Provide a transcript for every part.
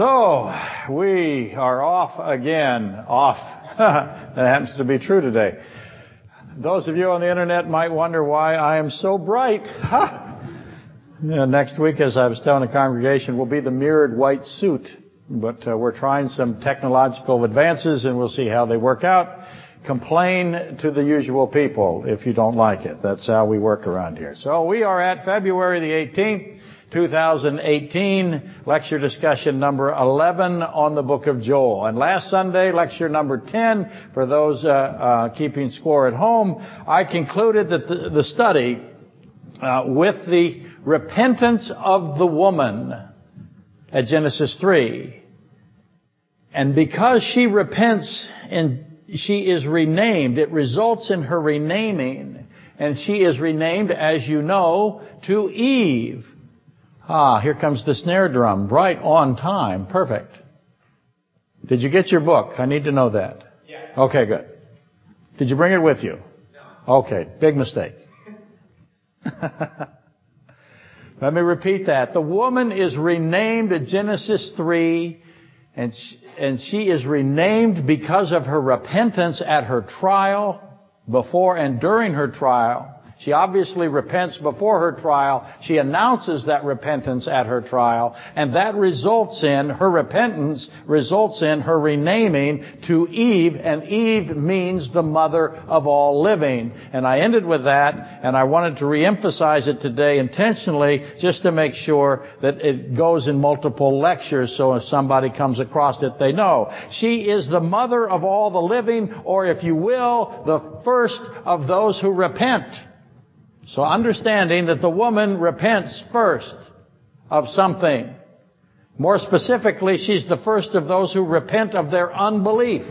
So, we are off again. Off. that happens to be true today. Those of you on the internet might wonder why I am so bright. Next week, as I was telling the congregation, will be the mirrored white suit. But uh, we're trying some technological advances and we'll see how they work out. Complain to the usual people if you don't like it. That's how we work around here. So we are at February the 18th. 2018, lecture discussion number 11 on the book of Joel. And last Sunday, lecture number 10, for those uh, uh, keeping score at home, I concluded that the, the study uh, with the repentance of the woman at Genesis 3. And because she repents and she is renamed, it results in her renaming. And she is renamed, as you know, to Eve. Ah, here comes the snare drum. Right on time. Perfect. Did you get your book? I need to know that. Yeah. Okay, good. Did you bring it with you? No. Okay, big mistake. Let me repeat that. The woman is renamed at Genesis 3, and she, and she is renamed because of her repentance at her trial, before and during her trial, she obviously repents before her trial. She announces that repentance at her trial. And that results in, her repentance results in her renaming to Eve. And Eve means the mother of all living. And I ended with that. And I wanted to reemphasize it today intentionally just to make sure that it goes in multiple lectures so if somebody comes across it, they know. She is the mother of all the living, or if you will, the first of those who repent. So understanding that the woman repents first of something. More specifically, she's the first of those who repent of their unbelief.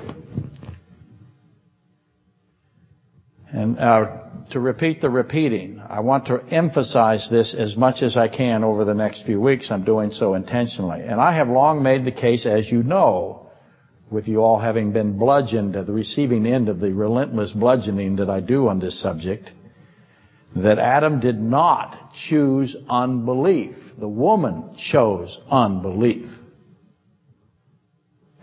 And uh, to repeat the repeating, I want to emphasize this as much as I can over the next few weeks. I'm doing so intentionally. And I have long made the case, as you know, with you all having been bludgeoned at the receiving end of the relentless bludgeoning that I do on this subject, that Adam did not choose unbelief. The woman chose unbelief.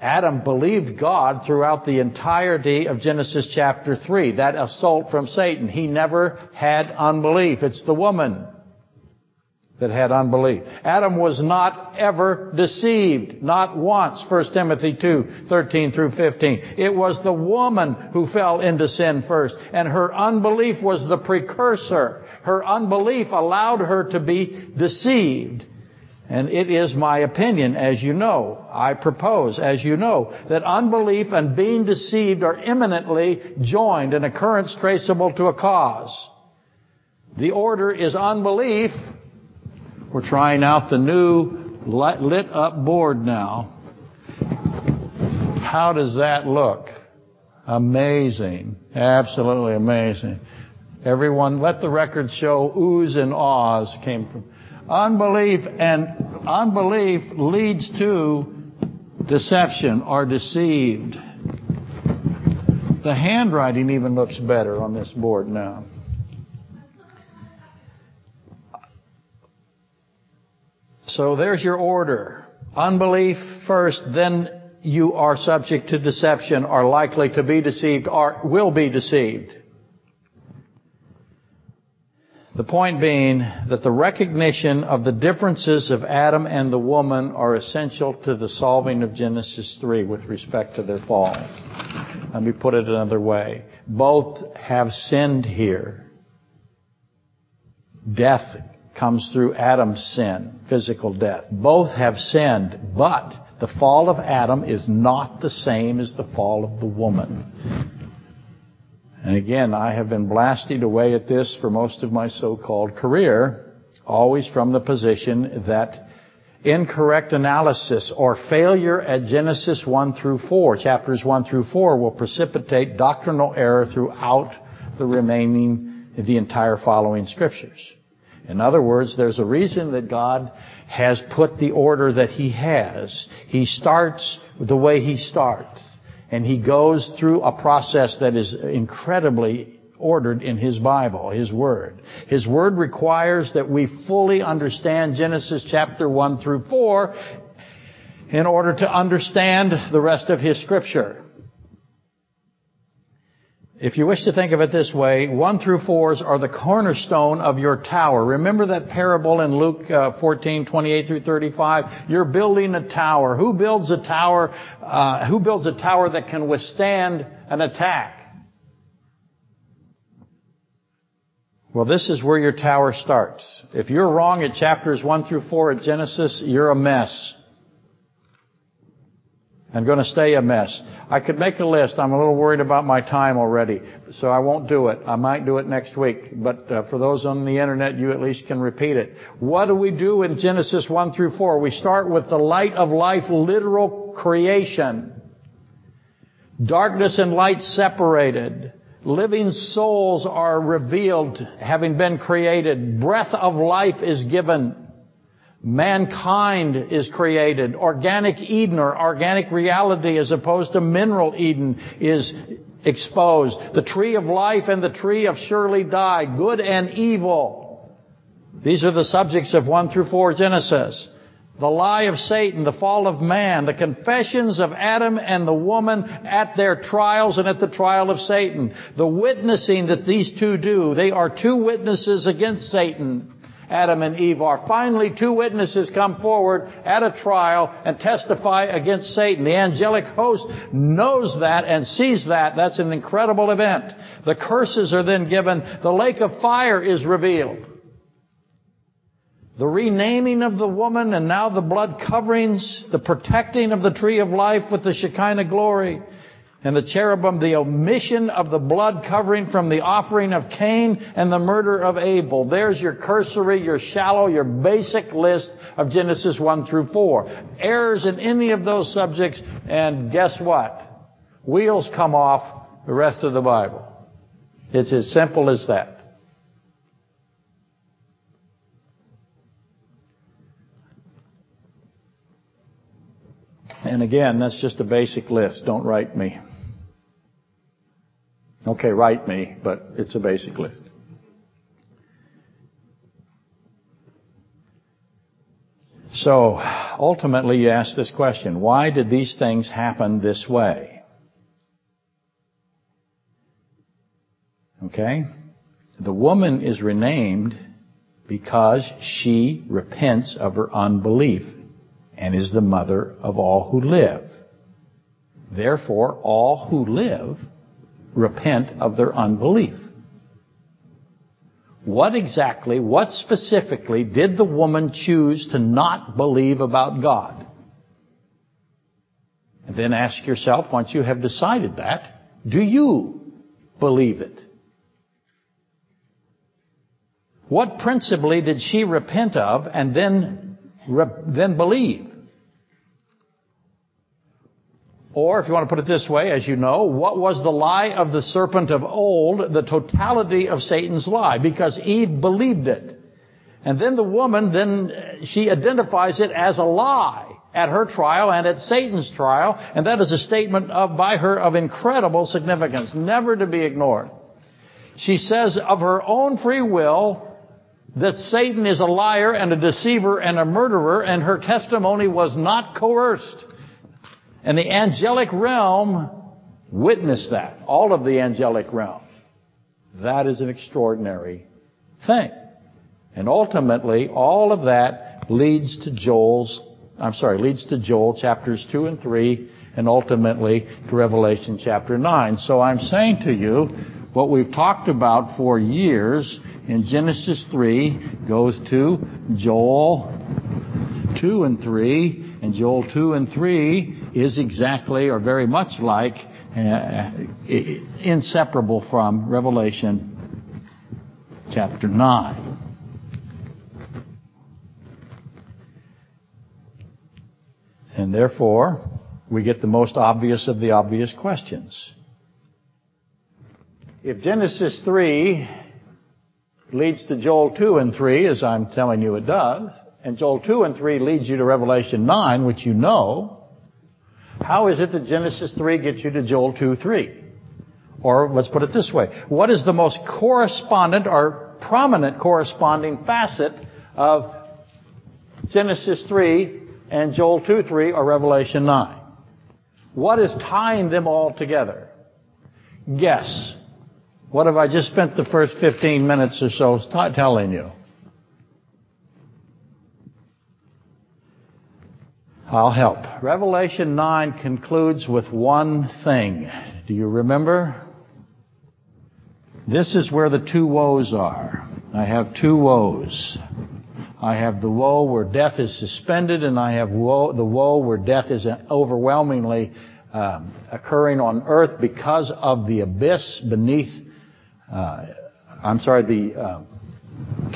Adam believed God throughout the entirety of Genesis chapter 3. That assault from Satan. He never had unbelief. It's the woman that had unbelief. Adam was not ever deceived. Not once. 1 Timothy 2, 13 through 15. It was the woman who fell into sin first. And her unbelief was the precursor. Her unbelief allowed her to be deceived. And it is my opinion, as you know, I propose, as you know, that unbelief and being deceived are imminently joined, an occurrence traceable to a cause. The order is unbelief, we're trying out the new lit up board now. How does that look? Amazing. Absolutely amazing. Everyone, let the record show oohs and ahs came from unbelief and unbelief leads to deception or deceived. The handwriting even looks better on this board now. So there's your order. Unbelief first, then you are subject to deception, are likely to be deceived, or will be deceived. The point being that the recognition of the differences of Adam and the woman are essential to the solving of Genesis 3 with respect to their falls. Let me put it another way. Both have sinned here. Death comes through Adam's sin, physical death. Both have sinned, but the fall of Adam is not the same as the fall of the woman. And again, I have been blasting away at this for most of my so-called career, always from the position that incorrect analysis or failure at Genesis 1 through 4, chapters 1 through 4, will precipitate doctrinal error throughout the remaining, the entire following scriptures. In other words, there's a reason that God has put the order that He has. He starts the way He starts. And He goes through a process that is incredibly ordered in His Bible, His Word. His Word requires that we fully understand Genesis chapter 1 through 4 in order to understand the rest of his scripture. If you wish to think of it this way, 1 through 4s are the cornerstone of your tower. Remember that parable in Luke uh, 14, 28 through 35? You're building a tower. Who builds a tower, uh, who builds a tower that can withstand an attack? Well, this is where your tower starts. If you're wrong at chapters 1 through 4 at Genesis, you're a mess. I'm going to stay a mess. I could make a list. I'm a little worried about my time already, so I won't do it. I might do it next week, but uh, for those on the internet, you at least can repeat it. What do we do in Genesis 1 through 4? We start with the light of life, literal creation. Darkness and light separated. Living souls are revealed, having been created. Breath of life is given. Mankind is created. Organic Eden or organic reality as opposed to mineral Eden is exposed. The tree of life and the tree of surely die. Good and evil. These are the subjects of 1 through 4 Genesis. The lie of Satan, the fall of man, the confessions of Adam and the woman at their trials and at the trial of Satan. The witnessing that these two do. They are two witnesses against Satan. Adam and Eve are. Finally, two witnesses come forward at a trial and testify against Satan. The angelic host knows that and sees that. That's an incredible event. The curses are then given. The lake of fire is revealed. The renaming of the woman and now the blood coverings, the protecting of the tree of life with the Shekinah glory, and the cherubim, the omission of the blood covering from the offering of Cain and the murder of Abel. There's your cursory, your shallow, your basic list of Genesis 1 through 4. Errors in any of those subjects, and guess what? Wheels come off the rest of the Bible. It's as simple as that. And again, that's just a basic list. Don't write me. Okay, write me, but it's a basic list. So, ultimately you ask this question, why did these things happen this way? Okay? The woman is renamed because she repents of her unbelief and is the mother of all who live. Therefore, all who live repent of their unbelief. What exactly, what specifically did the woman choose to not believe about God? And then ask yourself, once you have decided that, do you believe it? What principally did she repent of and then, then believe? Or, if you want to put it this way, as you know, what was the lie of the serpent of old? The totality of Satan's lie, because Eve believed it. And then the woman, then she identifies it as a lie at her trial and at Satan's trial, and that is a statement of, by her of incredible significance, never to be ignored. She says of her own free will that Satan is a liar and a deceiver and a murderer, and her testimony was not coerced. And the angelic realm witnessed that. All of the angelic realm. That is an extraordinary thing. And ultimately, all of that leads to Joel's, I'm sorry, leads to Joel chapters 2 and 3, and ultimately to Revelation chapter 9. So I'm saying to you, what we've talked about for years in Genesis 3 goes to Joel 2 and 3, and Joel 2 and 3 is exactly or very much like uh, inseparable from Revelation chapter 9. And therefore, we get the most obvious of the obvious questions. If Genesis 3 leads to Joel 2 and 3, as I'm telling you it does, and Joel 2 and 3 leads you to Revelation 9, which you know, how is it that Genesis 3 gets you to Joel 2, 3? Or let's put it this way. What is the most correspondent or prominent corresponding facet of Genesis 3 and Joel 2 3 or Revelation 9? What is tying them all together? Guess. What have I just spent the first 15 minutes or so telling you? I'll help. Revelation 9 concludes with one thing. Do you remember? This is where the two woes are. I have two woes. I have the woe where death is suspended, and I have woe, the woe where death is overwhelmingly uh, occurring on earth because of the abyss beneath, uh, I'm sorry, the uh,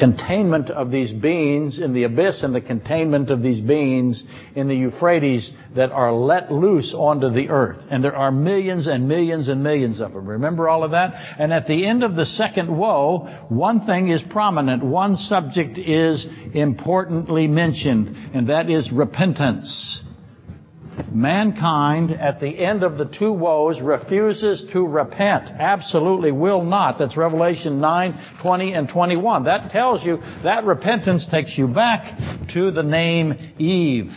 containment of these beings in the abyss and the containment of these beings in the Euphrates that are let loose onto the earth. And there are millions and millions and millions of them. Remember all of that? And at the end of the second woe, one thing is prominent. One subject is importantly mentioned, and that is repentance. Mankind, at the end of the two woes, refuses to repent. Absolutely will not. That's Revelation 9, 20, and 21. That tells you that repentance takes you back to the name Eve,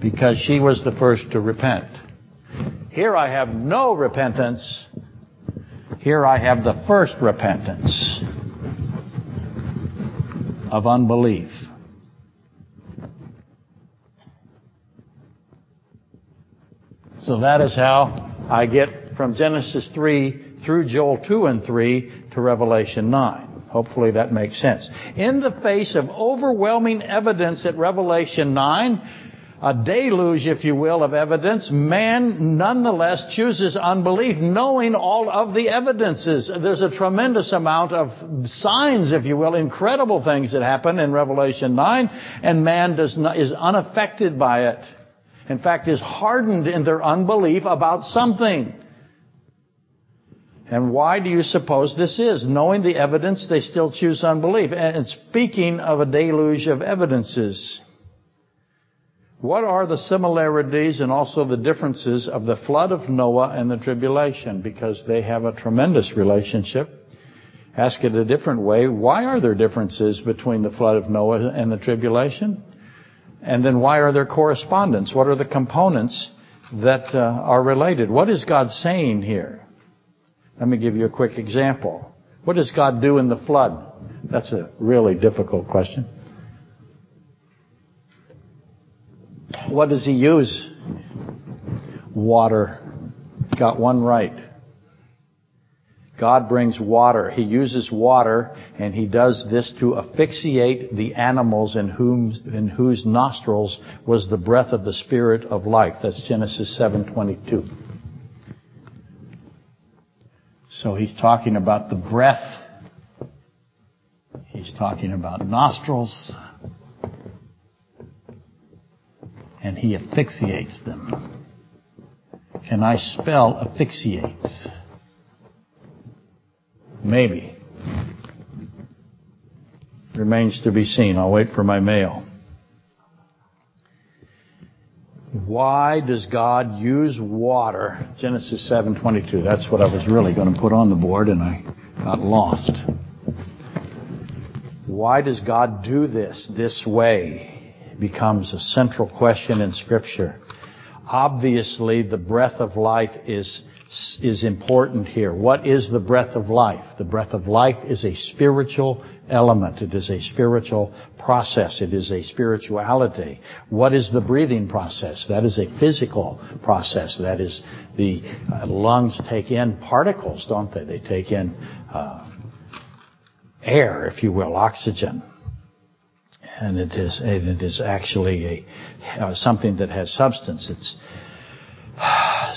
because she was the first to repent. Here I have no repentance. Here I have the first repentance of unbelief. So that is how I get from Genesis 3 through Joel 2 and 3 to Revelation 9. Hopefully that makes sense. In the face of overwhelming evidence at Revelation 9, a deluge, if you will, of evidence, man nonetheless chooses unbelief, knowing all of the evidences. There's a tremendous amount of signs, if you will, incredible things that happen in Revelation 9, and man does not, is unaffected by it in fact, is hardened in their unbelief about something. And why do you suppose this is? Knowing the evidence, they still choose unbelief. And speaking of a deluge of evidences, what are the similarities and also the differences of the flood of Noah and the tribulation? Because they have a tremendous relationship. Ask it a different way. Why are there differences between the flood of Noah and the tribulation? And then why are there correspondence? What are the components that uh, are related? What is God saying here? Let me give you a quick example. What does God do in the flood? That's a really difficult question. What does he use? Water. Got one right. God brings water. He uses water and he does this to asphyxiate the animals in, whom, in whose nostrils was the breath of the spirit of life. That's Genesis 7:22. So he's talking about the breath. He's talking about nostrils. And he asphyxiates them. Can I spell asphyxiates? Maybe. Remains to be seen. I'll wait for my mail. Why does God use water? Genesis 7:22. That's what I was really going to put on the board and I got lost. Why does God do this this way? Becomes a central question in scripture. Obviously, the breath of life is is important here. What is the breath of life? The breath of life is a spiritual element. It is a spiritual process. It is a spirituality. What is the breathing process? That is a physical process. That is the uh, lungs take in particles, don't they? They take in uh, air, if you will, oxygen. And it is, and it is actually a, uh, something that has substance. It's,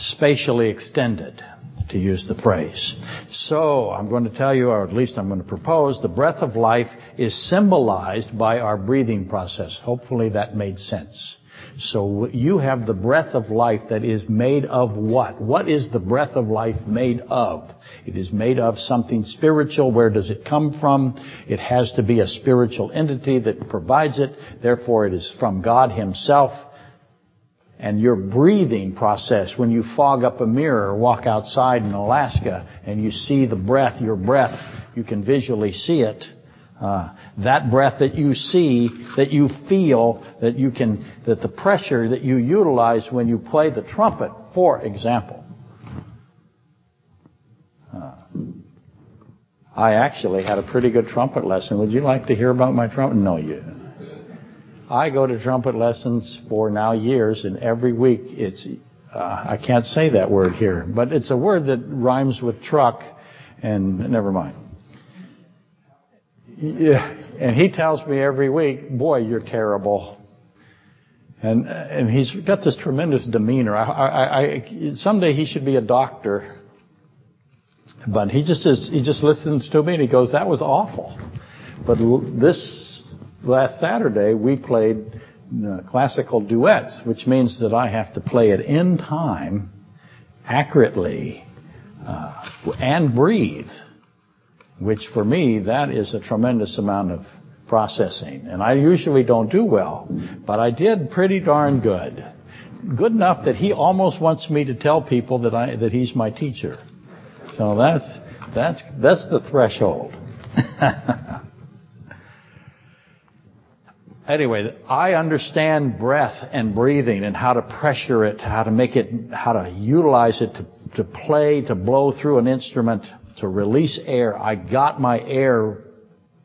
spatially extended, to use the phrase. So, I'm going to tell you, or at least I'm going to propose, the breath of life is symbolized by our breathing process. Hopefully that made sense. So you have the breath of life that is made of what? What is the breath of life made of? It is made of something spiritual. Where does it come from? It has to be a spiritual entity that provides it. Therefore, it is from God Himself and your breathing process when you fog up a mirror or walk outside in Alaska and you see the breath, your breath, you can visually see it. Uh, that breath that you see, that you feel, that you can, that the pressure that you utilize when you play the trumpet, for example. Uh, I actually had a pretty good trumpet lesson. Would you like to hear about my trumpet? No, you. I go to trumpet lessons for now years, and every week it's, uh, I can't say that word here, but it's a word that rhymes with truck, and never mind. Yeah, and he tells me every week, "Boy, you're terrible." And and he's got this tremendous demeanor. I, I, I someday he should be a doctor, but he just is, he just listens to me and he goes, "That was awful." But this last Saturday we played uh, classical duets, which means that I have to play it in time, accurately, uh, and breathe which for me, that is a tremendous amount of processing. And I usually don't do well, but I did pretty darn good. Good enough that he almost wants me to tell people that I, that he's my teacher. So that's, that's, that's the threshold. anyway, I understand breath and breathing and how to pressure it, how to make it, how to utilize it to, to play, to blow through an instrument to release air. I got my air.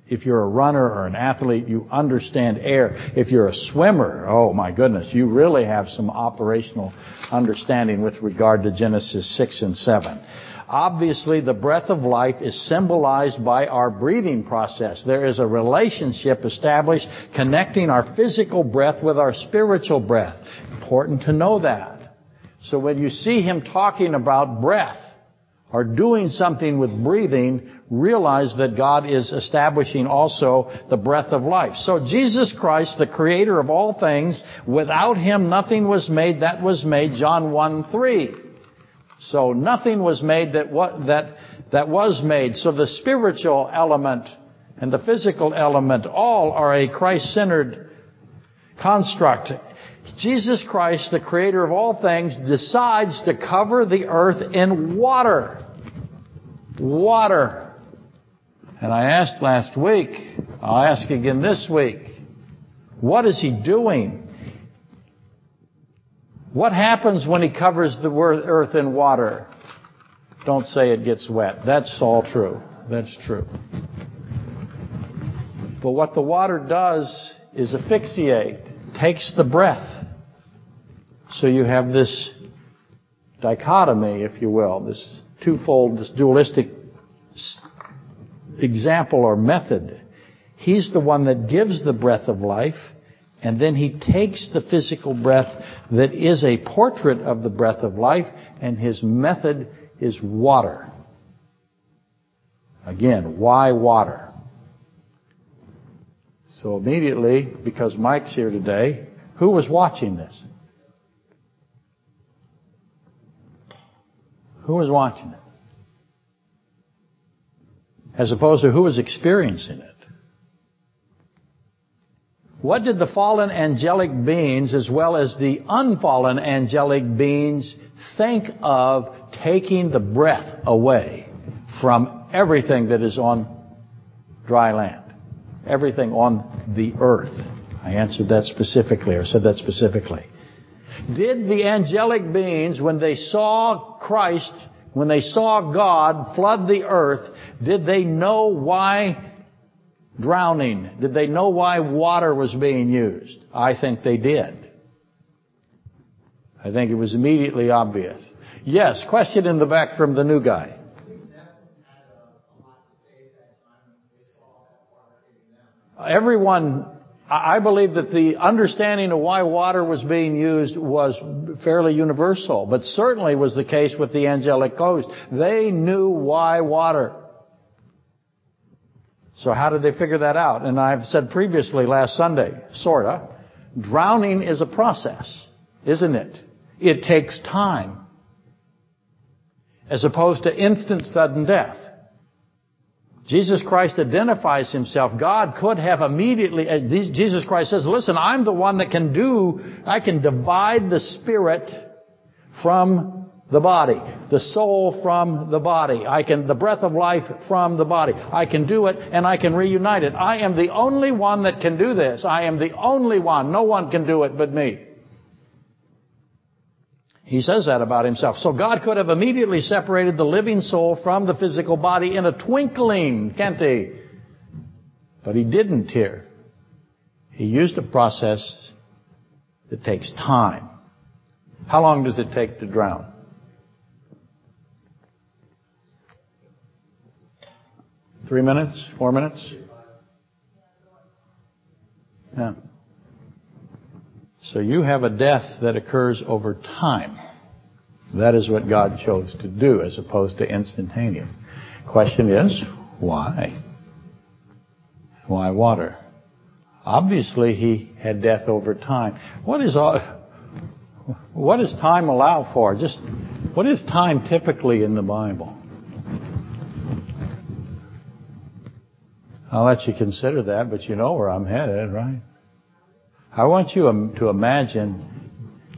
If you're a runner or an athlete, you understand air. If you're a swimmer, oh my goodness, you really have some operational understanding with regard to Genesis 6 and 7. Obviously, the breath of life is symbolized by our breathing process. There is a relationship established connecting our physical breath with our spiritual breath. Important to know that. So when you see him talking about breath, are doing something with breathing, realize that God is establishing also the breath of life. So Jesus Christ, the creator of all things, without him nothing was made that was made, John 1 3. So nothing was made that, that, that was made. So the spiritual element and the physical element all are a Christ-centered construct. Jesus Christ, the creator of all things, decides to cover the earth in water. Water. And I asked last week, I'll ask again this week, what is he doing? What happens when he covers the earth in water? Don't say it gets wet. That's all true. That's true. But what the water does is asphyxiate, takes the breath so you have this dichotomy, if you will, this twofold, this dualistic example or method. He's the one that gives the breath of life, and then he takes the physical breath that is a portrait of the breath of life, and his method is water. Again, why water? So immediately, because Mike's here today, who was watching this? Who was watching it? As opposed to who was experiencing it. What did the fallen angelic beings as well as the unfallen angelic beings think of taking the breath away from everything that is on dry land? Everything on the earth. I answered that specifically or said that specifically. Did the angelic beings, when they saw Christ, when they saw God flood the earth, did they know why drowning? Did they know why water was being used? I think they did. I think it was immediately obvious. Yes, question in the back from the new guy. Everyone I believe that the understanding of why water was being used was fairly universal, but certainly was the case with the angelic host. They knew why water. So how did they figure that out? And I've said previously last Sunday, sorta, drowning is a process, isn't it? It takes time. As opposed to instant sudden death. Jesus Christ identifies himself. God could have immediately, uh, Jesus Christ says, listen, I'm the one that can do, I can divide the spirit from the body. The soul from the body. I can, the breath of life from the body. I can do it and I can reunite it. I am the only one that can do this. I am the only one. No one can do it but me. He says that about himself. So God could have immediately separated the living soul from the physical body in a twinkling, can't he? But he didn't here. He used a process that takes time. How long does it take to drown? Three minutes? Four minutes? Yeah. So you have a death that occurs over time. That is what God chose to do as opposed to instantaneous. Question is, why? Why water? Obviously he had death over time. What is all, what does time allow for? Just what is time typically in the Bible? I'll let you consider that, but you know where I'm headed, right? I want you to imagine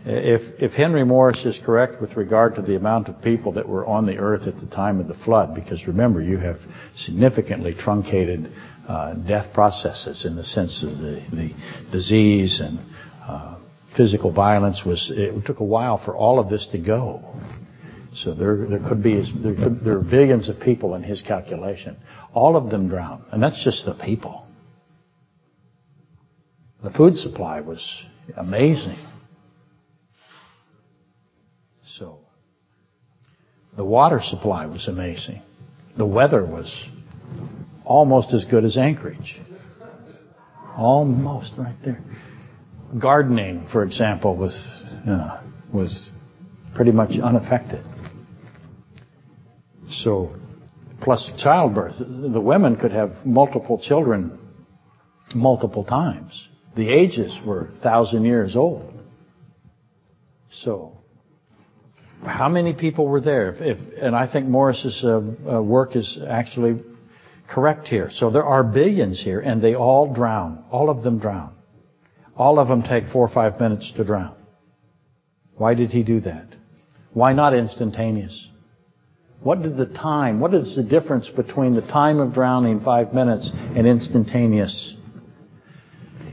if, if Henry Morris is correct with regard to the amount of people that were on the earth at the time of the flood, because remember, you have significantly truncated uh, death processes in the sense of the, the disease and uh, physical violence was, it took a while for all of this to go. So there, there could be, there, could, there are billions of people in his calculation. All of them drowned. And that's just the people. The food supply was amazing. So, the water supply was amazing. The weather was almost as good as Anchorage. Almost right there. Gardening, for example, was uh, was pretty much unaffected. So, plus childbirth, the women could have multiple children multiple times. The ages were thousand years old. So, how many people were there? If, if, and I think Morris's uh, uh, work is actually correct here. So there are billions here, and they all drown. All of them drown. All of them take four or five minutes to drown. Why did he do that? Why not instantaneous? What did the time, what is the difference between the time of drowning, five minutes, and instantaneous?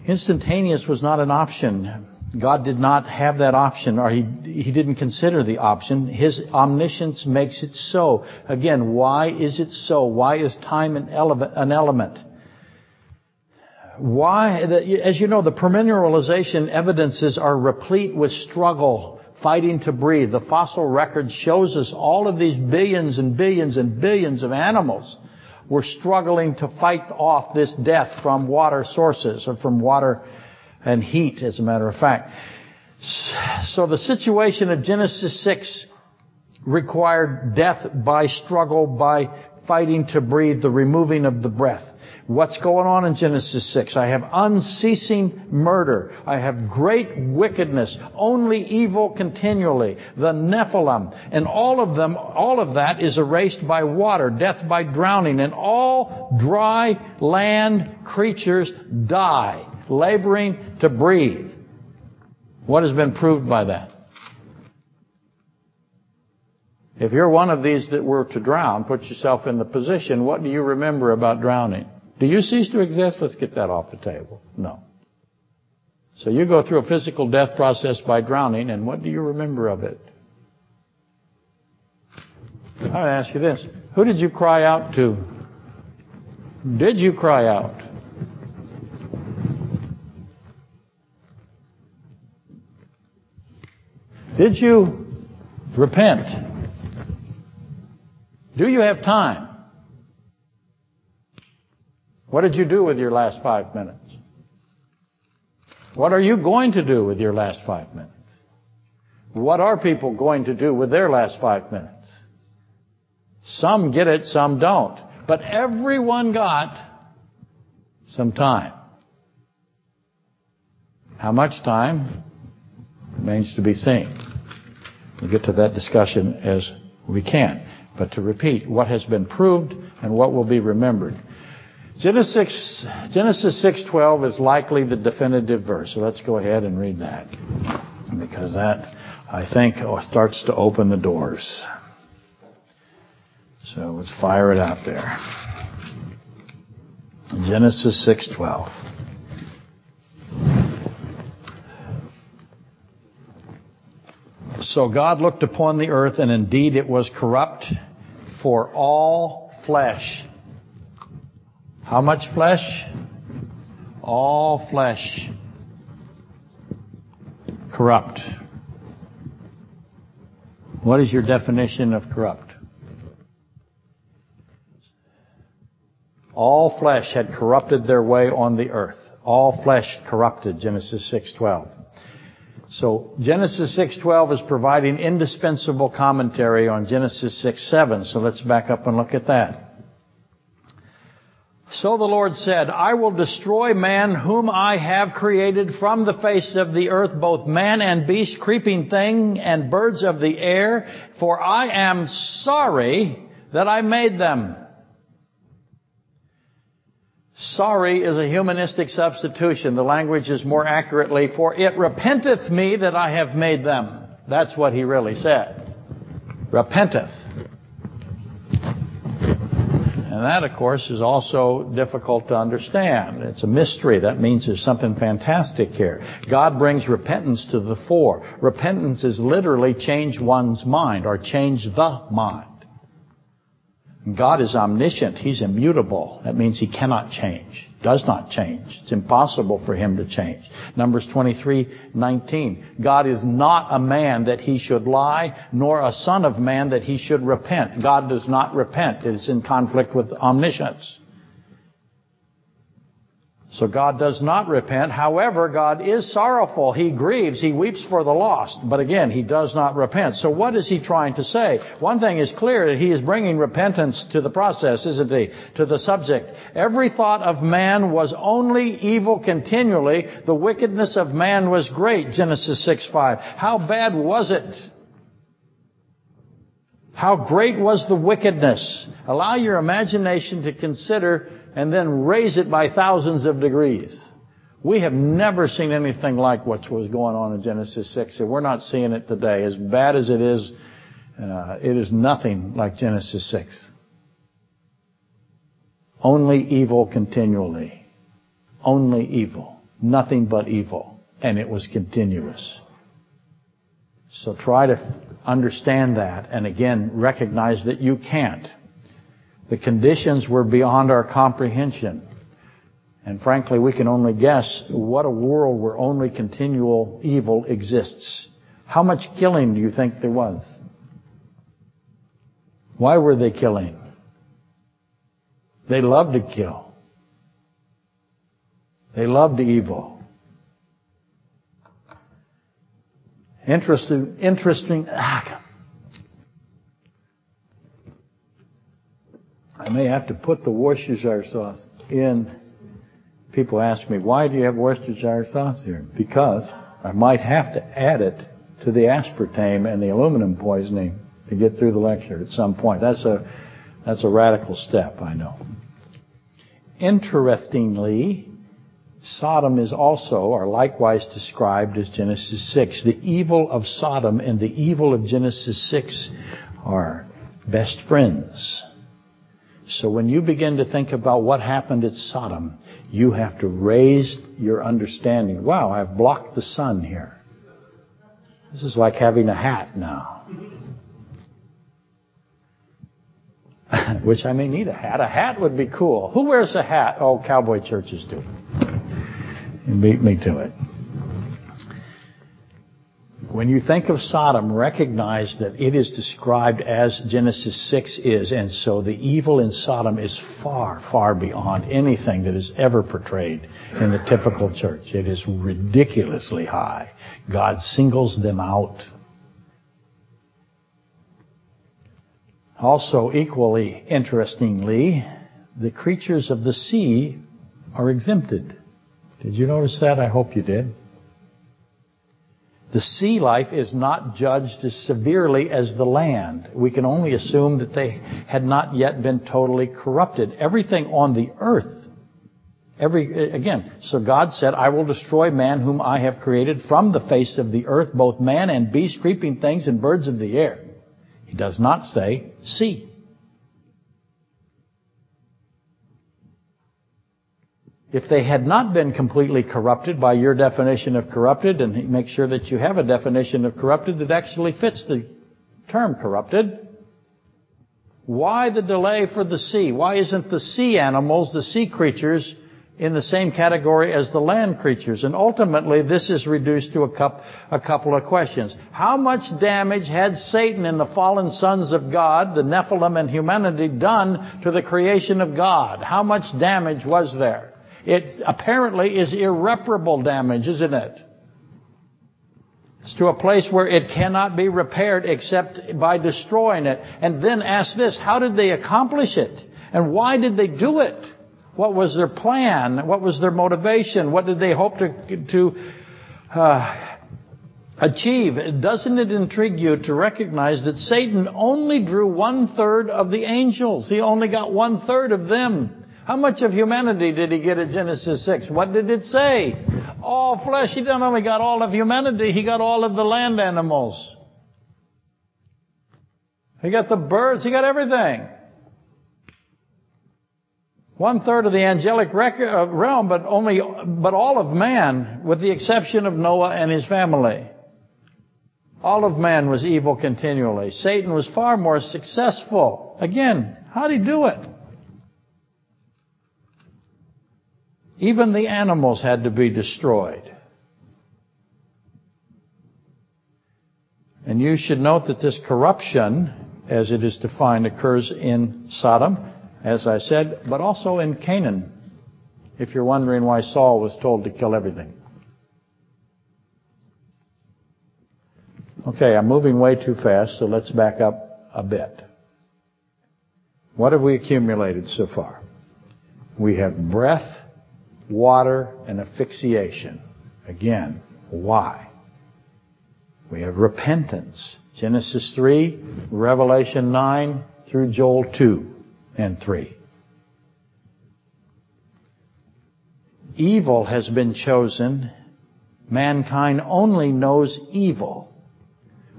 Instantaneous was not an option. God did not have that option, or he, he didn't consider the option. His omniscience makes it so. Again, why is it so? Why is time an element? An element? Why, as you know, the permineralization evidences are replete with struggle, fighting to breathe. The fossil record shows us all of these billions and billions and billions of animals were struggling to fight off this death from water sources or from water and heat, as a matter of fact. So the situation of Genesis 6 required death by struggle, by fighting to breathe, the removing of the breath. What's going on in Genesis 6? I have unceasing murder. I have great wickedness. Only evil continually. The Nephilim. And all of them, all of that is erased by water, death by drowning. And all dry land creatures die, laboring to breathe. What has been proved by that? If you're one of these that were to drown, put yourself in the position, what do you remember about drowning? Do you cease to exist? Let's get that off the table. No. So you go through a physical death process by drowning, and what do you remember of it? I'm going to ask you this. Who did you cry out to? Did you cry out? Did you repent? Do you have time? What did you do with your last five minutes? What are you going to do with your last five minutes? What are people going to do with their last five minutes? Some get it, some don't. But everyone got some time. How much time remains to be seen. We'll get to that discussion as we can. But to repeat, what has been proved and what will be remembered. Genesis, Genesis 6.12 is likely the definitive verse. So let's go ahead and read that. because that, I think, oh, starts to open the doors. So let's fire it out there. Genesis 6:12. So God looked upon the earth and indeed it was corrupt for all flesh. How much flesh? All flesh. Corrupt. What is your definition of corrupt? All flesh had corrupted their way on the earth. All flesh corrupted, Genesis 6:12. So Genesis 6:12 is providing indispensable commentary on Genesis 6:7. So let's back up and look at that. So the Lord said, I will destroy man whom I have created from the face of the earth, both man and beast, creeping thing, and birds of the air, for I am sorry that I made them. Sorry is a humanistic substitution. The language is more accurately, for it repenteth me that I have made them. That's what he really said. Repenteth. And that, of course, is also difficult to understand. It's a mystery. That means there's something fantastic here. God brings repentance to the fore. Repentance is literally change one's mind or change the mind. God is omniscient. He's immutable. That means He cannot change. Does not change. It's impossible for Him to change. Numbers 23, 19. God is not a man that He should lie, nor a son of man that He should repent. God does not repent. It is in conflict with omniscience. So God does not repent. However, God is sorrowful. He grieves. He weeps for the lost. But again, He does not repent. So what is He trying to say? One thing is clear that He is bringing repentance to the process, isn't He? To the subject. Every thought of man was only evil continually. The wickedness of man was great. Genesis 6, 5. How bad was it? How great was the wickedness? Allow your imagination to consider and then raise it by thousands of degrees. We have never seen anything like what was going on in Genesis 6, and we're not seeing it today. As bad as it is, uh, it is nothing like Genesis 6. Only evil continually. Only evil. Nothing but evil. And it was continuous. So try to understand that and again recognize that you can't. The conditions were beyond our comprehension. And frankly, we can only guess what a world where only continual evil exists. How much killing do you think there was? Why were they killing? They loved to kill. They loved evil. Interesting, interesting, ah, I may have to put the Worcestershire sauce in. People ask me, why do you have Worcestershire sauce here? Because I might have to add it to the aspartame and the aluminum poisoning to get through the lecture at some point. That's a, that's a radical step, I know. Interestingly, Sodom is also, or likewise described as Genesis 6. The evil of Sodom and the evil of Genesis 6 are best friends. So when you begin to think about what happened at Sodom, you have to raise your understanding. Wow, I've blocked the sun here. This is like having a hat now. Which I may need a hat. A hat would be cool. Who wears a hat? Oh, cowboy churches do. You beat me to it. When you think of Sodom, recognize that it is described as Genesis 6 is, and so the evil in Sodom is far, far beyond anything that is ever portrayed in the typical church. It is ridiculously high. God singles them out. Also, equally interestingly, the creatures of the sea are exempted. Did you notice that? I hope you did. The sea life is not judged as severely as the land. We can only assume that they had not yet been totally corrupted. Everything on the earth Every, again, so God said, I will destroy man whom I have created from the face of the earth, both man and beast, creeping things and birds of the air. He does not say sea. If they had not been completely corrupted by your definition of corrupted, and make sure that you have a definition of corrupted that actually fits the term corrupted, why the delay for the sea? Why isn't the sea animals, the sea creatures, in the same category as the land creatures. And ultimately, this is reduced to a, cup, a couple of questions. How much damage had Satan and the fallen sons of God, the Nephilim and humanity, done to the creation of God? How much damage was there? It apparently is irreparable damage, isn't it? It's to a place where it cannot be repaired except by destroying it. And then ask this, how did they accomplish it? And why did they do it? What was their plan? What was their motivation? What did they hope to, to uh, achieve? Doesn't it intrigue you to recognize that Satan only drew one third of the angels? He only got one third of them. How much of humanity did he get at Genesis 6? What did it say? All flesh. He didn't only got all of humanity, he got all of the land animals. He got the birds, he got everything. One third of the angelic uh, realm, but only, but all of man, with the exception of Noah and his family. All of man was evil continually. Satan was far more successful. Again, how did he do it? Even the animals had to be destroyed. And you should note that this corruption, as it is defined, occurs in Sodom as I said, but also in Canaan, if you're wondering why Saul was told to kill everything. Okay, I'm moving way too fast, so let's back up a bit. What have we accumulated so far? We have breath, water, and asphyxiation. Again, why? We have repentance. Genesis 3, Revelation 9, through Joel 2 and 3. Evil has been chosen. Mankind only knows evil.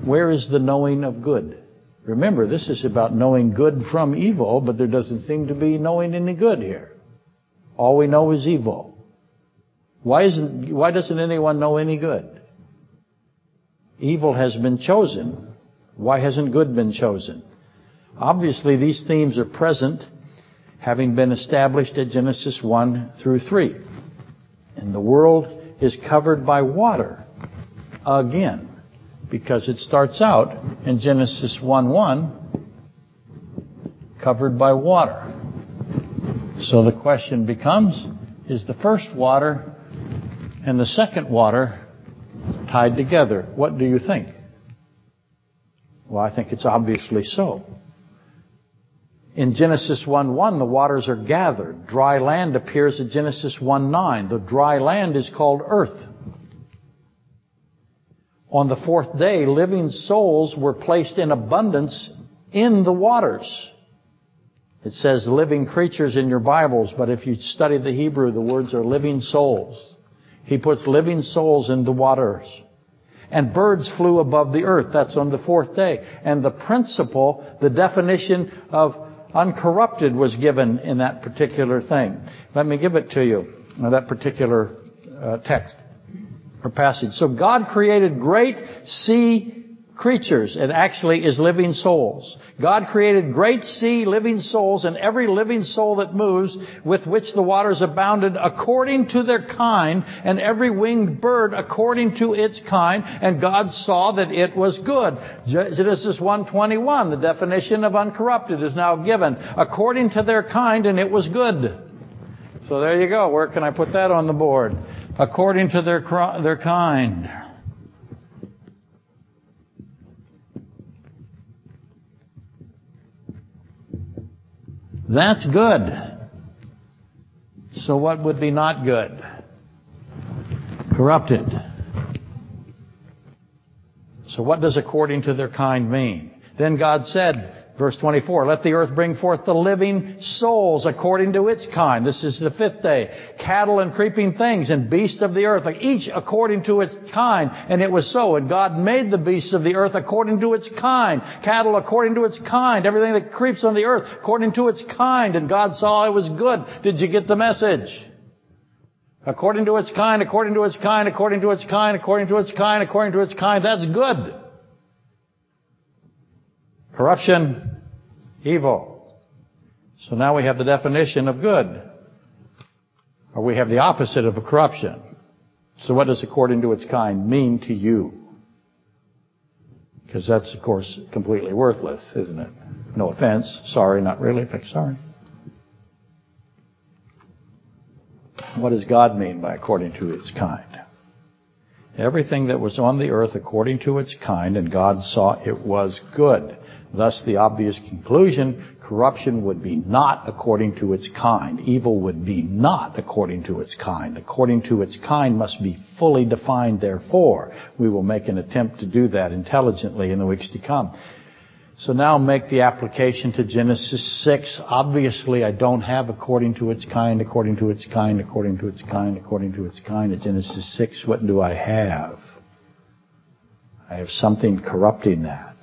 Where is the knowing of good? Remember, this is about knowing good from evil, but there doesn't seem to be knowing any good here. All we know is evil. Why isn't, why doesn't anyone know any good? Evil has been chosen. Why hasn't good been chosen? Obviously, these themes are present, having been established at Genesis 1 through 3. And the world is covered by water again, because it starts out in Genesis 1 1 covered by water. So the question becomes is the first water and the second water tied together? What do you think? Well, I think it's obviously so. In Genesis 1:1, the waters are gathered. Dry land appears in Genesis 1:9. The dry land is called earth. On the fourth day, living souls were placed in abundance in the waters. It says living creatures in your Bibles, but if you study the Hebrew, the words are living souls. He puts living souls in the waters. And birds flew above the earth. That's on the fourth day. And the principle, the definition of uncorrupted was given in that particular thing. Let me give it to you, that particular uh, text or passage. So God created great sea creatures. It actually is living souls. God created great sea living souls and every living soul that moves with which the waters abounded according to their kind and every winged bird according to its kind and God saw that it was good. Genesis 1:21 the definition of uncorrupted is now given according to their kind and it was good. So there you go. Where can I put that on the board? According to their their kind. That's good. So what would be not good? Corrupted. So what does according to their kind mean? Then God said, Verse 24, let the earth bring forth the living souls according to its kind. This is the fifth day. Cattle and creeping things and beasts of the earth, each according to its kind. And it was so. And God made the beasts of the earth according to its kind. Cattle according to its kind. Everything that creeps on the earth according to its kind. And God saw it was good. Did you get the message? According to its kind, according to its kind, according to its kind, according to its kind, according to its kind. That's good. Corruption, evil. So now we have the definition of good. Or we have the opposite of corruption. So what does according to its kind mean to you? Because that's, of course, completely worthless, isn't it? No offense. Sorry, not really, sorry. What does God mean by according to its kind? Everything that was on the earth according to its kind, and God saw it was good. Thus the obvious conclusion, corruption would be not according to its kind. Evil would be not according to its kind. According to its kind must be fully defined therefore. We will make an attempt to do that intelligently in the weeks to come. So now make the application to Genesis 6. Obviously I don't have according to its kind, according to its kind, according to its kind, according to its kind. At Genesis 6, what do I have? I have something corrupting that.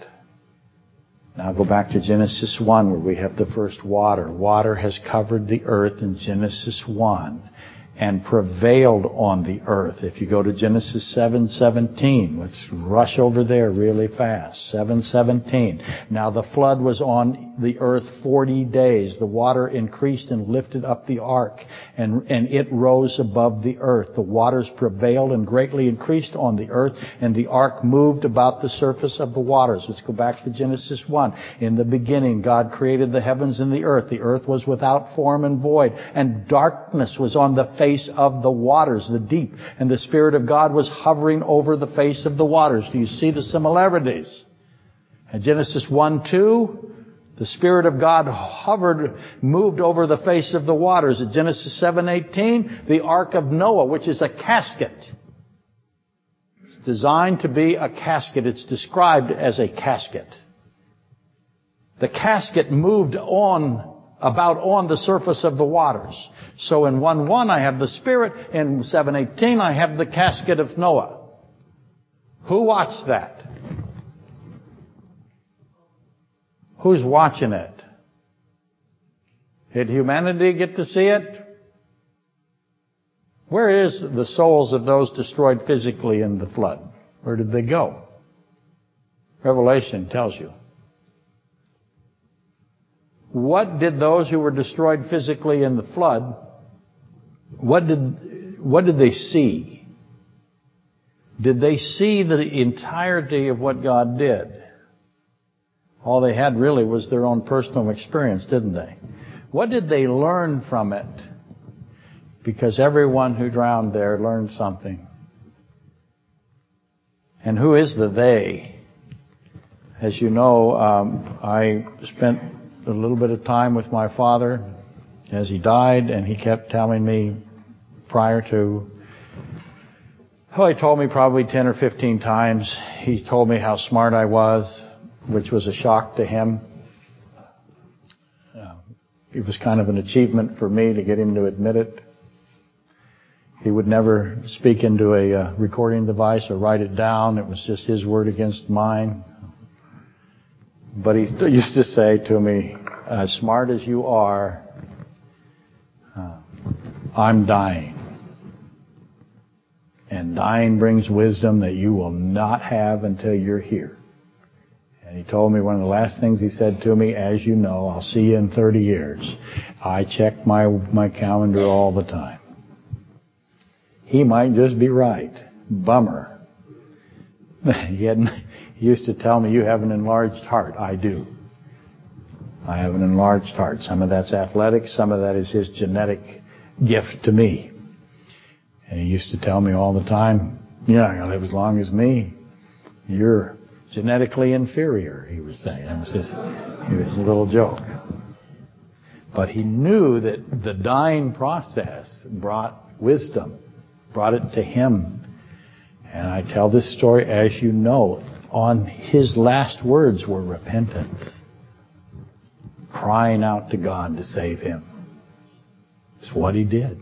Now go back to Genesis 1 where we have the first water. Water has covered the earth in Genesis 1 and prevailed on the earth. If you go to Genesis 7:17, let's rush over there really fast. 7:17. Now the flood was on the earth 40 days. The water increased and lifted up the ark, and, and it rose above the earth. The waters prevailed and greatly increased on the earth, and the ark moved about the surface of the waters. Let's go back to Genesis 1. In the beginning, God created the heavens and the earth. The earth was without form and void, and darkness was on the face of the waters, the deep, and the Spirit of God was hovering over the face of the waters. Do you see the similarities? In Genesis 1, 2, the Spirit of God hovered, moved over the face of the waters. At Genesis 7:18, the Ark of Noah, which is a casket. It's designed to be a casket. It's described as a casket. The casket moved on, about on the surface of the waters. So in 1:1 I have the Spirit, in 7:18 I have the casket of Noah. Who watched that? Who's watching it? Did humanity get to see it? Where is the souls of those destroyed physically in the flood? Where did they go? Revelation tells you. What did those who were destroyed physically in the flood, what did, what did they see? Did they see the entirety of what God did? All they had really was their own personal experience, didn't they? What did they learn from it? Because everyone who drowned there learned something. And who is the they? As you know, um, I spent a little bit of time with my father as he died, and he kept telling me prior to, oh, he told me probably 10 or 15 times, he told me how smart I was, which was a shock to him. Uh, it was kind of an achievement for me to get him to admit it. He would never speak into a uh, recording device or write it down. It was just his word against mine. But he used to say to me, as smart as you are, uh, I'm dying. And dying brings wisdom that you will not have until you're here. And he told me one of the last things he said to me, as you know, I'll see you in 30 years. I check my, my calendar all the time. He might just be right. Bummer. he, had, used to tell me, you have an enlarged heart. I do. I have an enlarged heart. Some of that's athletic, some of that is his genetic gift to me. And he used to tell me all the time, you're not going to live as long as me. You're genetically inferior, he was saying. It was just, it was a little joke. But he knew that the dying process brought wisdom, brought it to him. And I tell this story as you know, on his last words were repentance. crying out to God to save him. It's what he did.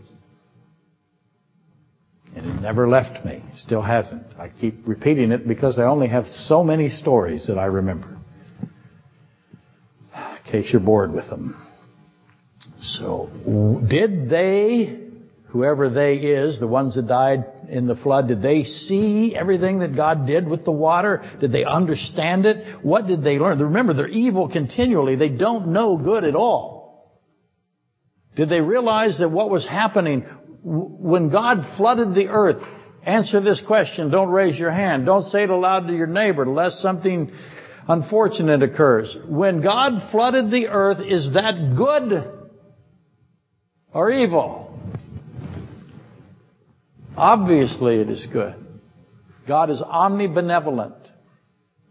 And it never left me. Still hasn't. I keep repeating it because I only have so many stories that I remember. In case you're bored with them. So, did they, whoever they is, the ones that died in the flood, did they see everything that God did with the water? Did they understand it? What did they learn? Remember, they're evil continually. They don't know good at all. Did they realize that what was happening when God flooded the earth, answer this question. Don't raise your hand. Don't say it aloud to your neighbor lest something unfortunate occurs. When God flooded the earth, is that good or evil? Obviously it is good. God is omnibenevolent.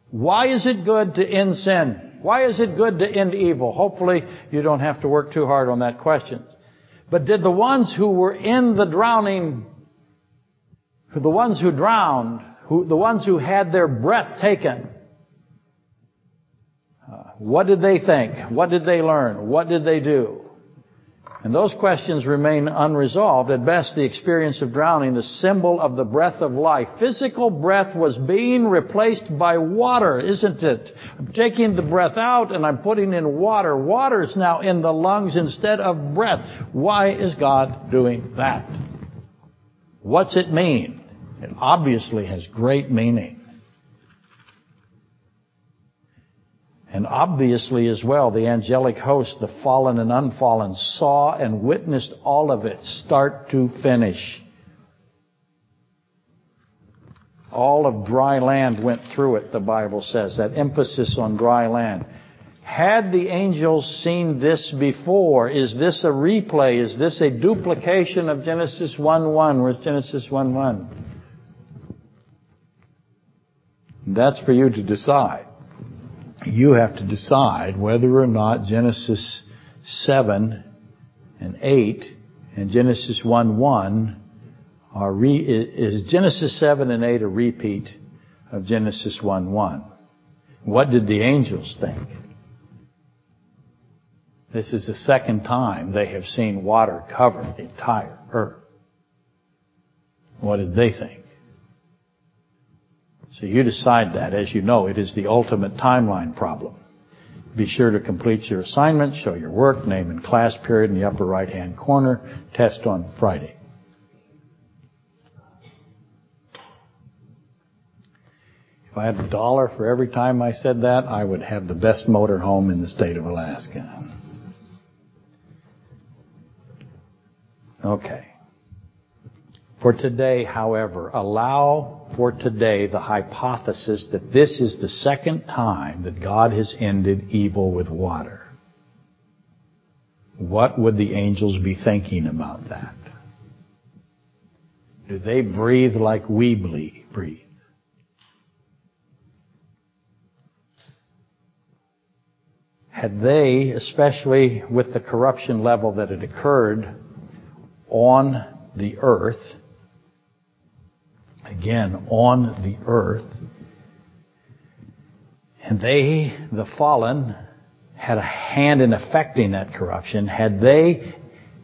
Why is it good to end sin? Why is it good to end evil? Hopefully you don't have to work too hard on that question. But did the ones who were in the drowning, the ones who drowned, who, the ones who had their breath taken, uh, what did they think? What did they learn? What did they do? And those questions remain unresolved. At best, the experience of drowning, the symbol of the breath of life. Physical breath was being replaced by water, isn't it? I'm taking the breath out and I'm putting in water. Water is now in the lungs instead of breath. Why is God doing that? What's it mean? It obviously has great meaning. And obviously as well, the angelic host, the fallen and unfallen, saw and witnessed all of it, start to finish. All of dry land went through it, the Bible says. That emphasis on dry land. Had the angels seen this before? Is this a replay? Is this a duplication of Genesis 1-1? Where's Genesis 1-1? That's for you to decide you have to decide whether or not Genesis 7 and 8 and Genesis 1 1 are re, is Genesis 7 and 8 a repeat of Genesis 1 1? What did the angels think? This is the second time they have seen water cover the entire earth. What did they think? So you decide that. As you know, it is the ultimate timeline problem. Be sure to complete your assignment, show your work, name and class period in the upper right hand corner, test on Friday. If I had a dollar for every time I said that, I would have the best motor home in the state of Alaska. Okay. For today, however, allow for today the hypothesis that this is the second time that God has ended evil with water. What would the angels be thinking about that? Do they breathe like we breathe? Had they, especially with the corruption level that had occurred on the earth, again on the earth. And they, the fallen, had a hand in affecting that corruption. Had they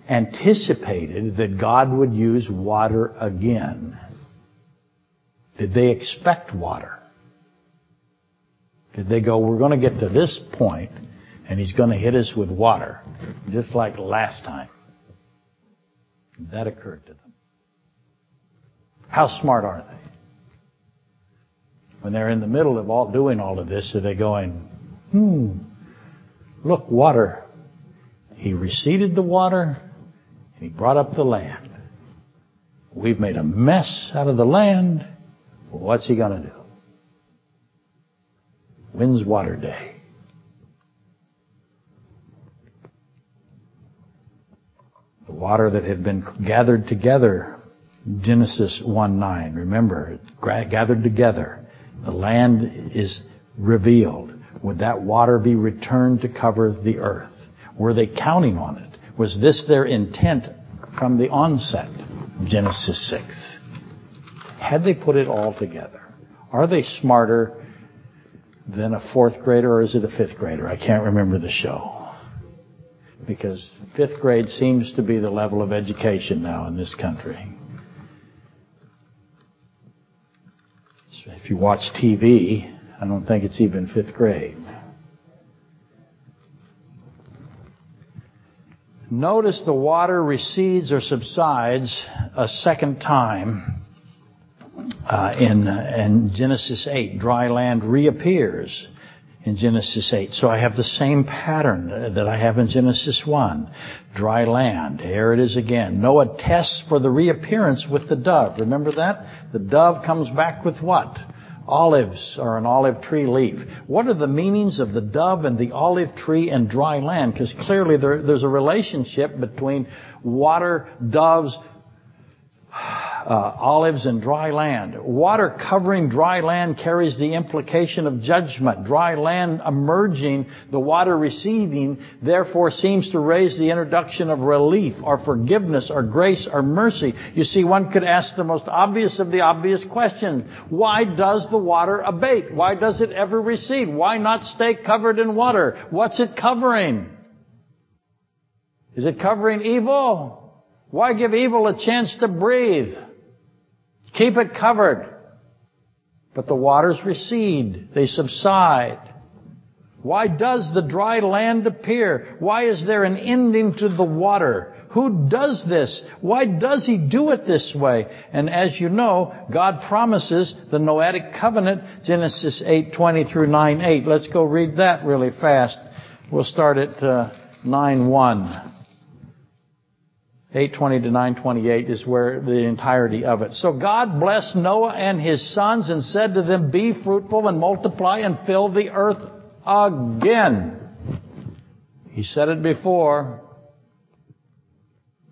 anticipated that God would use water again? Did they expect water? Did they go, we're going to get to this point and he's going to hit us with water, just like last time? That occurred to them. How smart are they? When they're in the middle of all doing all of this, are they going, hmm, look, water. He receded the water and he brought up the land. We've made a mess out of the land. Well, what's he going to do? When's water day? The water that had been gathered together Genesis 1 9. Remember, gathered together. The land is revealed. Would that water be returned to cover the earth? Were they counting on it? Was this their intent from the onset? Genesis 6. Had they put it all together? Are they smarter than a fourth grader or is it a fifth grader? I can't remember the show. because fifth grade seems to be the level of education now in this country. If you watch TV, I don't think it's even fifth grade. Notice the water recedes or subsides a second time uh, in, in Genesis 8. Dry land reappears in Genesis 8. So I have the same pattern that I have in Genesis 1. Dry land. Here it is again. Noah tests for the reappearance with the dove. Remember that? The dove comes back with what? Olives or an olive tree leaf. What are the meanings of the dove and the olive tree and dry land? Because clearly there, there's a relationship between water, doves, Uh, olives and dry land. Water covering dry land carries the implication of judgment. Dry land emerging, the water receding, therefore seems to raise the introduction of relief or forgiveness or grace or mercy. You see, one could ask the most obvious of the obvious questions. Why does the water abate? Why does it ever recede? Why not stay covered in water? What's it covering? Is it covering evil? Why give evil a chance to breathe? Keep it covered. But the waters recede. They subside. Why does the dry land appear? Why is there an ending to the water? Who does this? Why does he do it this way? And as you know, God promises the Noetic covenant, Genesis 8:20 through 9:8. Let's go read that really fast. We'll start at uh, 9:1. 820 to 928 is where the entirety of it. So God blessed Noah and his sons and said to them, Be fruitful and multiply and fill the earth again. He said it before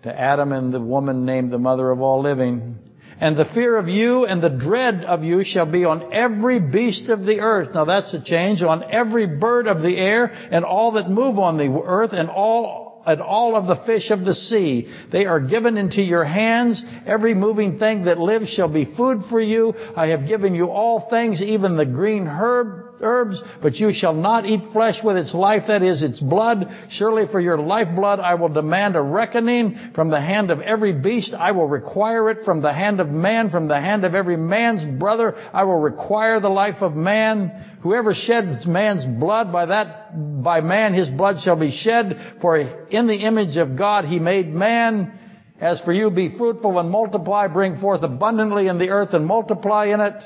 to Adam and the woman named the mother of all living. And the fear of you and the dread of you shall be on every beast of the earth. Now that's a change. On every bird of the air and all that move on the earth and all and all of the fish of the sea. They are given into your hands. Every moving thing that lives shall be food for you. I have given you all things, even the green herb, herbs, but you shall not eat flesh with its life, that is, its blood. Surely for your lifeblood I will demand a reckoning from the hand of every beast. I will require it from the hand of man, from the hand of every man's brother. I will require the life of man. Whoever sheds man's blood, by that, by man his blood shall be shed, for in the image of God he made man. As for you, be fruitful and multiply, bring forth abundantly in the earth and multiply in it.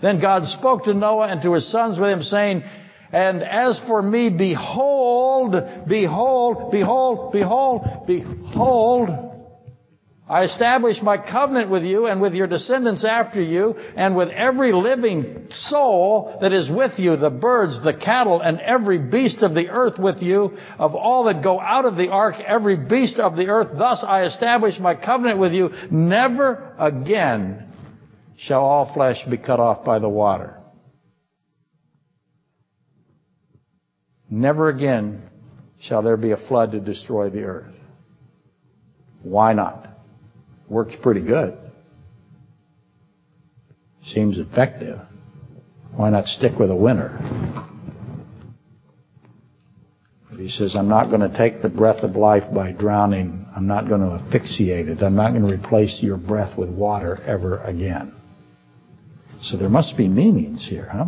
Then God spoke to Noah and to his sons with him saying, and as for me, behold, behold, behold, behold, behold, I establish my covenant with you and with your descendants after you and with every living soul that is with you, the birds, the cattle, and every beast of the earth with you, of all that go out of the ark, every beast of the earth. Thus I establish my covenant with you. Never again shall all flesh be cut off by the water. Never again shall there be a flood to destroy the earth. Why not? Works pretty good. Seems effective. Why not stick with a winner? He says, I'm not going to take the breath of life by drowning. I'm not going to asphyxiate it. I'm not going to replace your breath with water ever again. So there must be meanings here, huh?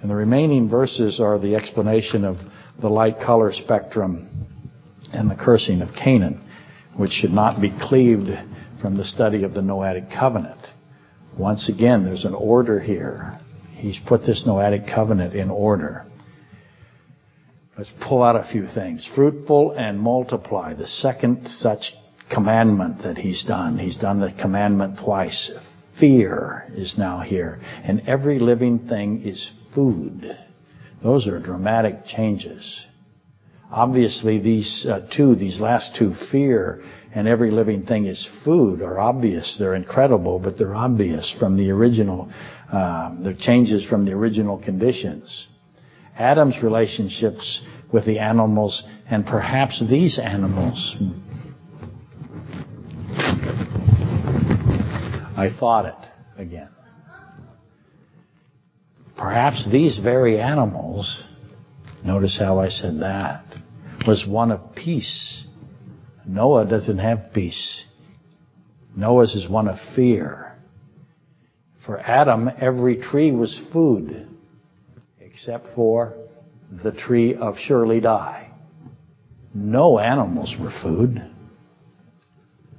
And the remaining verses are the explanation of the light color spectrum and the cursing of Canaan, which should not be cleaved from the study of the Noahic covenant. Once again, there's an order here. He's put this Noahic covenant in order. Let's pull out a few things. Fruitful and multiply, the second such commandment that he's done. He's done the commandment twice fear is now here. And every living thing is food. Those are dramatic changes. Obviously, these uh, two, these last two, fear and every living thing is food, are obvious. They're incredible, but they're obvious from the original, uh, the changes from the original conditions. Adam's relationships with the animals and perhaps these animals I thought it again. Perhaps these very animals, notice how I said that, was one of peace. Noah doesn't have peace. Noah's is one of fear. For Adam, every tree was food, except for the tree of surely die. No animals were food.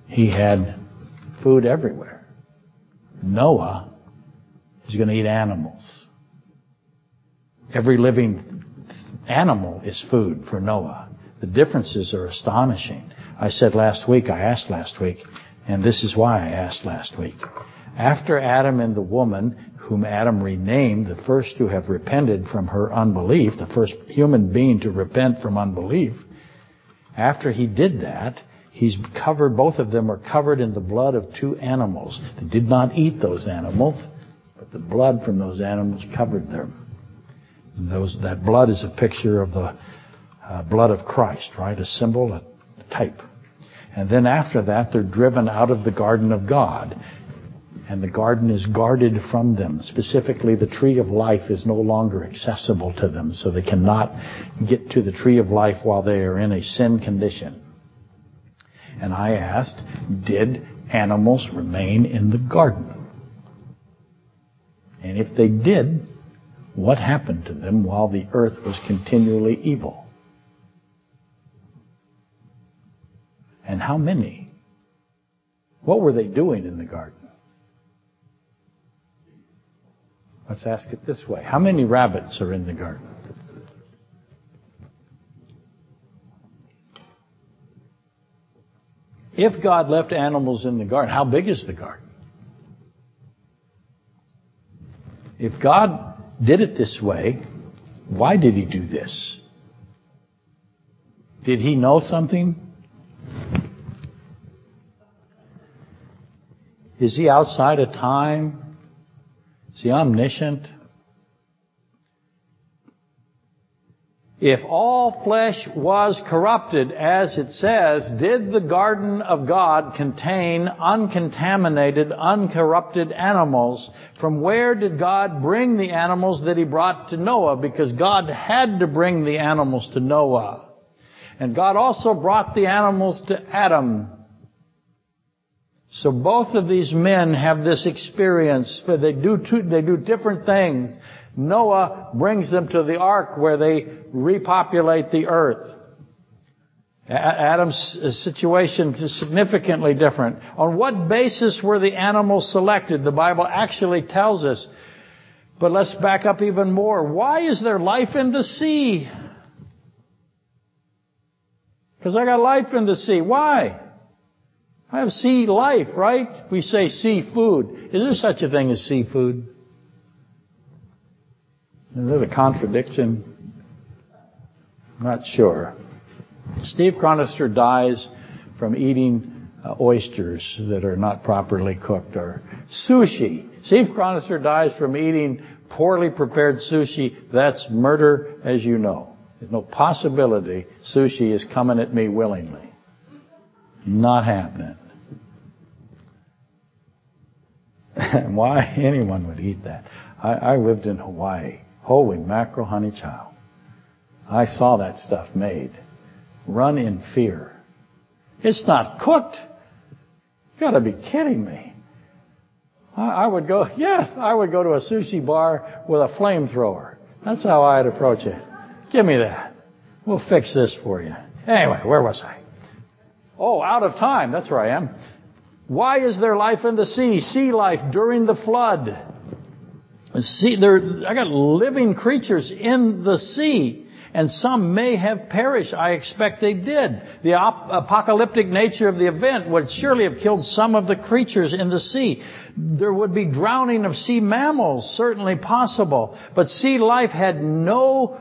He had food everywhere. Noah is going to eat animals. Every living animal is food for Noah. The differences are astonishing. I said last week, I asked last week, and this is why I asked last week. After Adam and the woman, whom Adam renamed, the first to have repented from her unbelief, the first human being to repent from unbelief, after he did that, he's covered, both of them are covered in the blood of two animals. They did not eat those animals, but the blood from those animals covered them. Those, that blood is a picture of the uh, blood of Christ, right? A symbol, a type. And then after that, they're driven out of the garden of God. And the garden is guarded from them. Specifically, the tree of life is no longer accessible to them, so they cannot get to the tree of life while they are in a sin condition. And I asked, did animals remain in the garden? And if they did, what happened to them while the earth was continually evil? And how many? What were they doing in the garden? Let's ask it this way. How many rabbits are in the garden? If God left animals in the garden, how big is the garden? If God did it this way, why did he do this? Did he know something? Is he outside of time? Is he omniscient? If all flesh was corrupted, as it says, did the garden of God contain uncontaminated, uncorrupted animals? From where did God bring the animals that He brought to Noah? Because God had to bring the animals to Noah. And God also brought the animals to Adam. So both of these men have this experience. But they do two, they do different things. Noah brings them to the ark where they repopulate the earth. Adam's situation is significantly different. On what basis were the animals selected? The Bible actually tells us. But let's back up even more. Why is there life in the sea? Because I got life in the sea. Why? I have sea life, right? We say seafood. Is there such a thing as seafood? Is it a contradiction? Not sure. Steve Chronister dies from eating uh, oysters that are not properly cooked or sushi. Steve Chronister dies from eating poorly prepared sushi. That's murder, as you know. There's no possibility sushi is coming at me willingly. Not happening. Why anyone would eat that? I, I lived in Hawaii. Holy mackerel, honey child. I saw that stuff made. Run in fear. It's not cooked. You gotta be kidding me. I, I would go, yes, I would go to a sushi bar with a flamethrower. That's how I'd approach it. Give me that. We'll fix this for you. Anyway, where was I? Oh, out of time. That's where I am. Why is there life in the sea? Sea life during the flood. See, there, I got living creatures in the sea, and some may have perished. I expect they did. The op- apocalyptic nature of the event would surely have killed some of the creatures in the sea. There would be drowning of sea mammals, certainly possible. But sea life had no,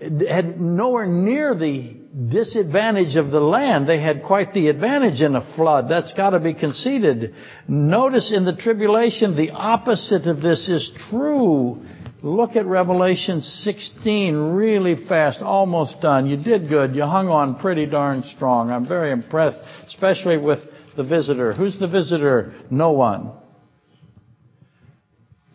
had nowhere near the disadvantage of the land. They had quite the advantage in a flood. That's got to be conceded. Notice in the tribulation, the opposite of this is true. Look at Revelation 16 really fast, almost done. You did good. You hung on pretty darn strong. I'm very impressed, especially with the visitor. Who's the visitor? No one.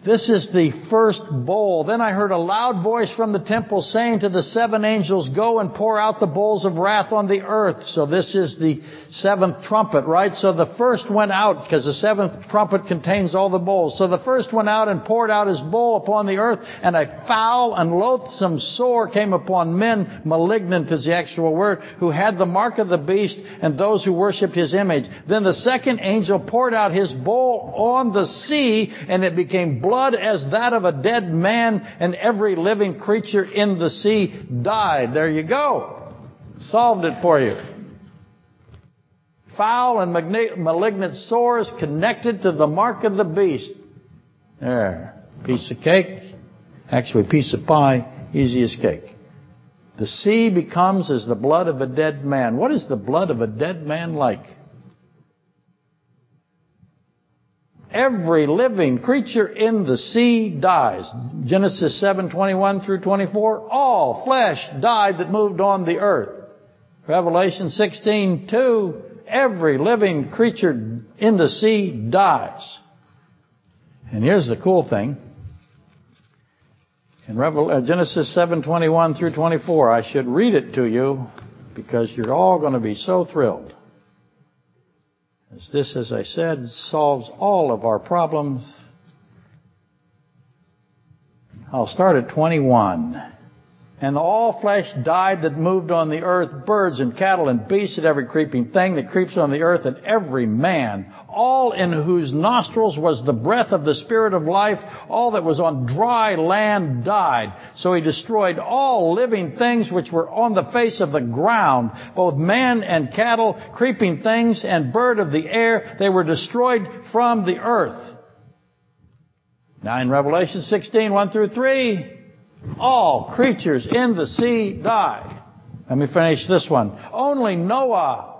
This is the first bowl. Then I heard a loud voice from the temple saying to the seven angels, go and pour out the bowls of wrath on the earth. So this is the seventh trumpet, right? So the first went out because the seventh trumpet contains all the bowls. So the first went out and poured out his bowl upon the earth and a foul and loathsome sore came upon men, malignant is the actual word, who had the mark of the beast and those who worshipped his image. Then the second angel poured out his bowl on the sea and it became blood as that of a dead man and every living creature in the sea died. There you go. Solved it for you foul and malignant sores connected to the mark of the beast. There. Piece of cake. Actually, piece of pie. Easy as cake. The sea becomes as the blood of a dead man. What is the blood of a dead man like? Every living creature in the sea dies. Genesis 7:21 through 24. All flesh died that moved on the earth. Revelation 16:2 every living creature in the sea dies. And here's the cool thing. In uh, Genesis 7:21 through 24, I should read it to you because you're all going to be so thrilled. As this, as I said, solves all of our problems. I'll start at 21. And all flesh died that moved on the earth, birds and cattle and beasts and every creeping thing that creeps on the earth and every man, all in whose nostrils was the breath of the Spirit of life, all that was on dry land died. So he destroyed all living things which were on the face of the ground, both man and cattle, creeping things and bird of the air, they were destroyed from the earth. Now in Revelation 16, 1 through 3, all creatures in the sea died. Let me finish this one. Only Noah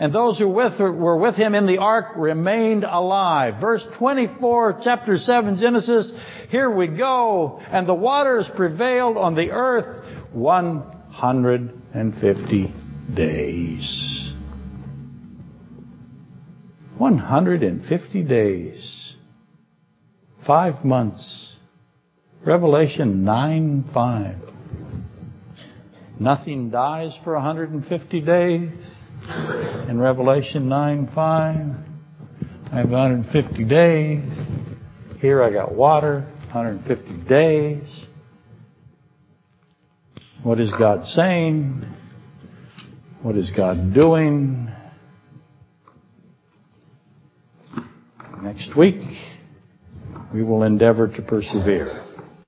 and those who were with him in the ark remained alive. Verse 24, chapter 7, Genesis. Here we go. And the waters prevailed on the earth 150 days. 150 days. Five months. Revelation 9 5. Nothing dies for 150 days. In Revelation 9 5, I have 150 days. Here I got water, 150 days. What is God saying? What is God doing? Next week, we will endeavor to persevere.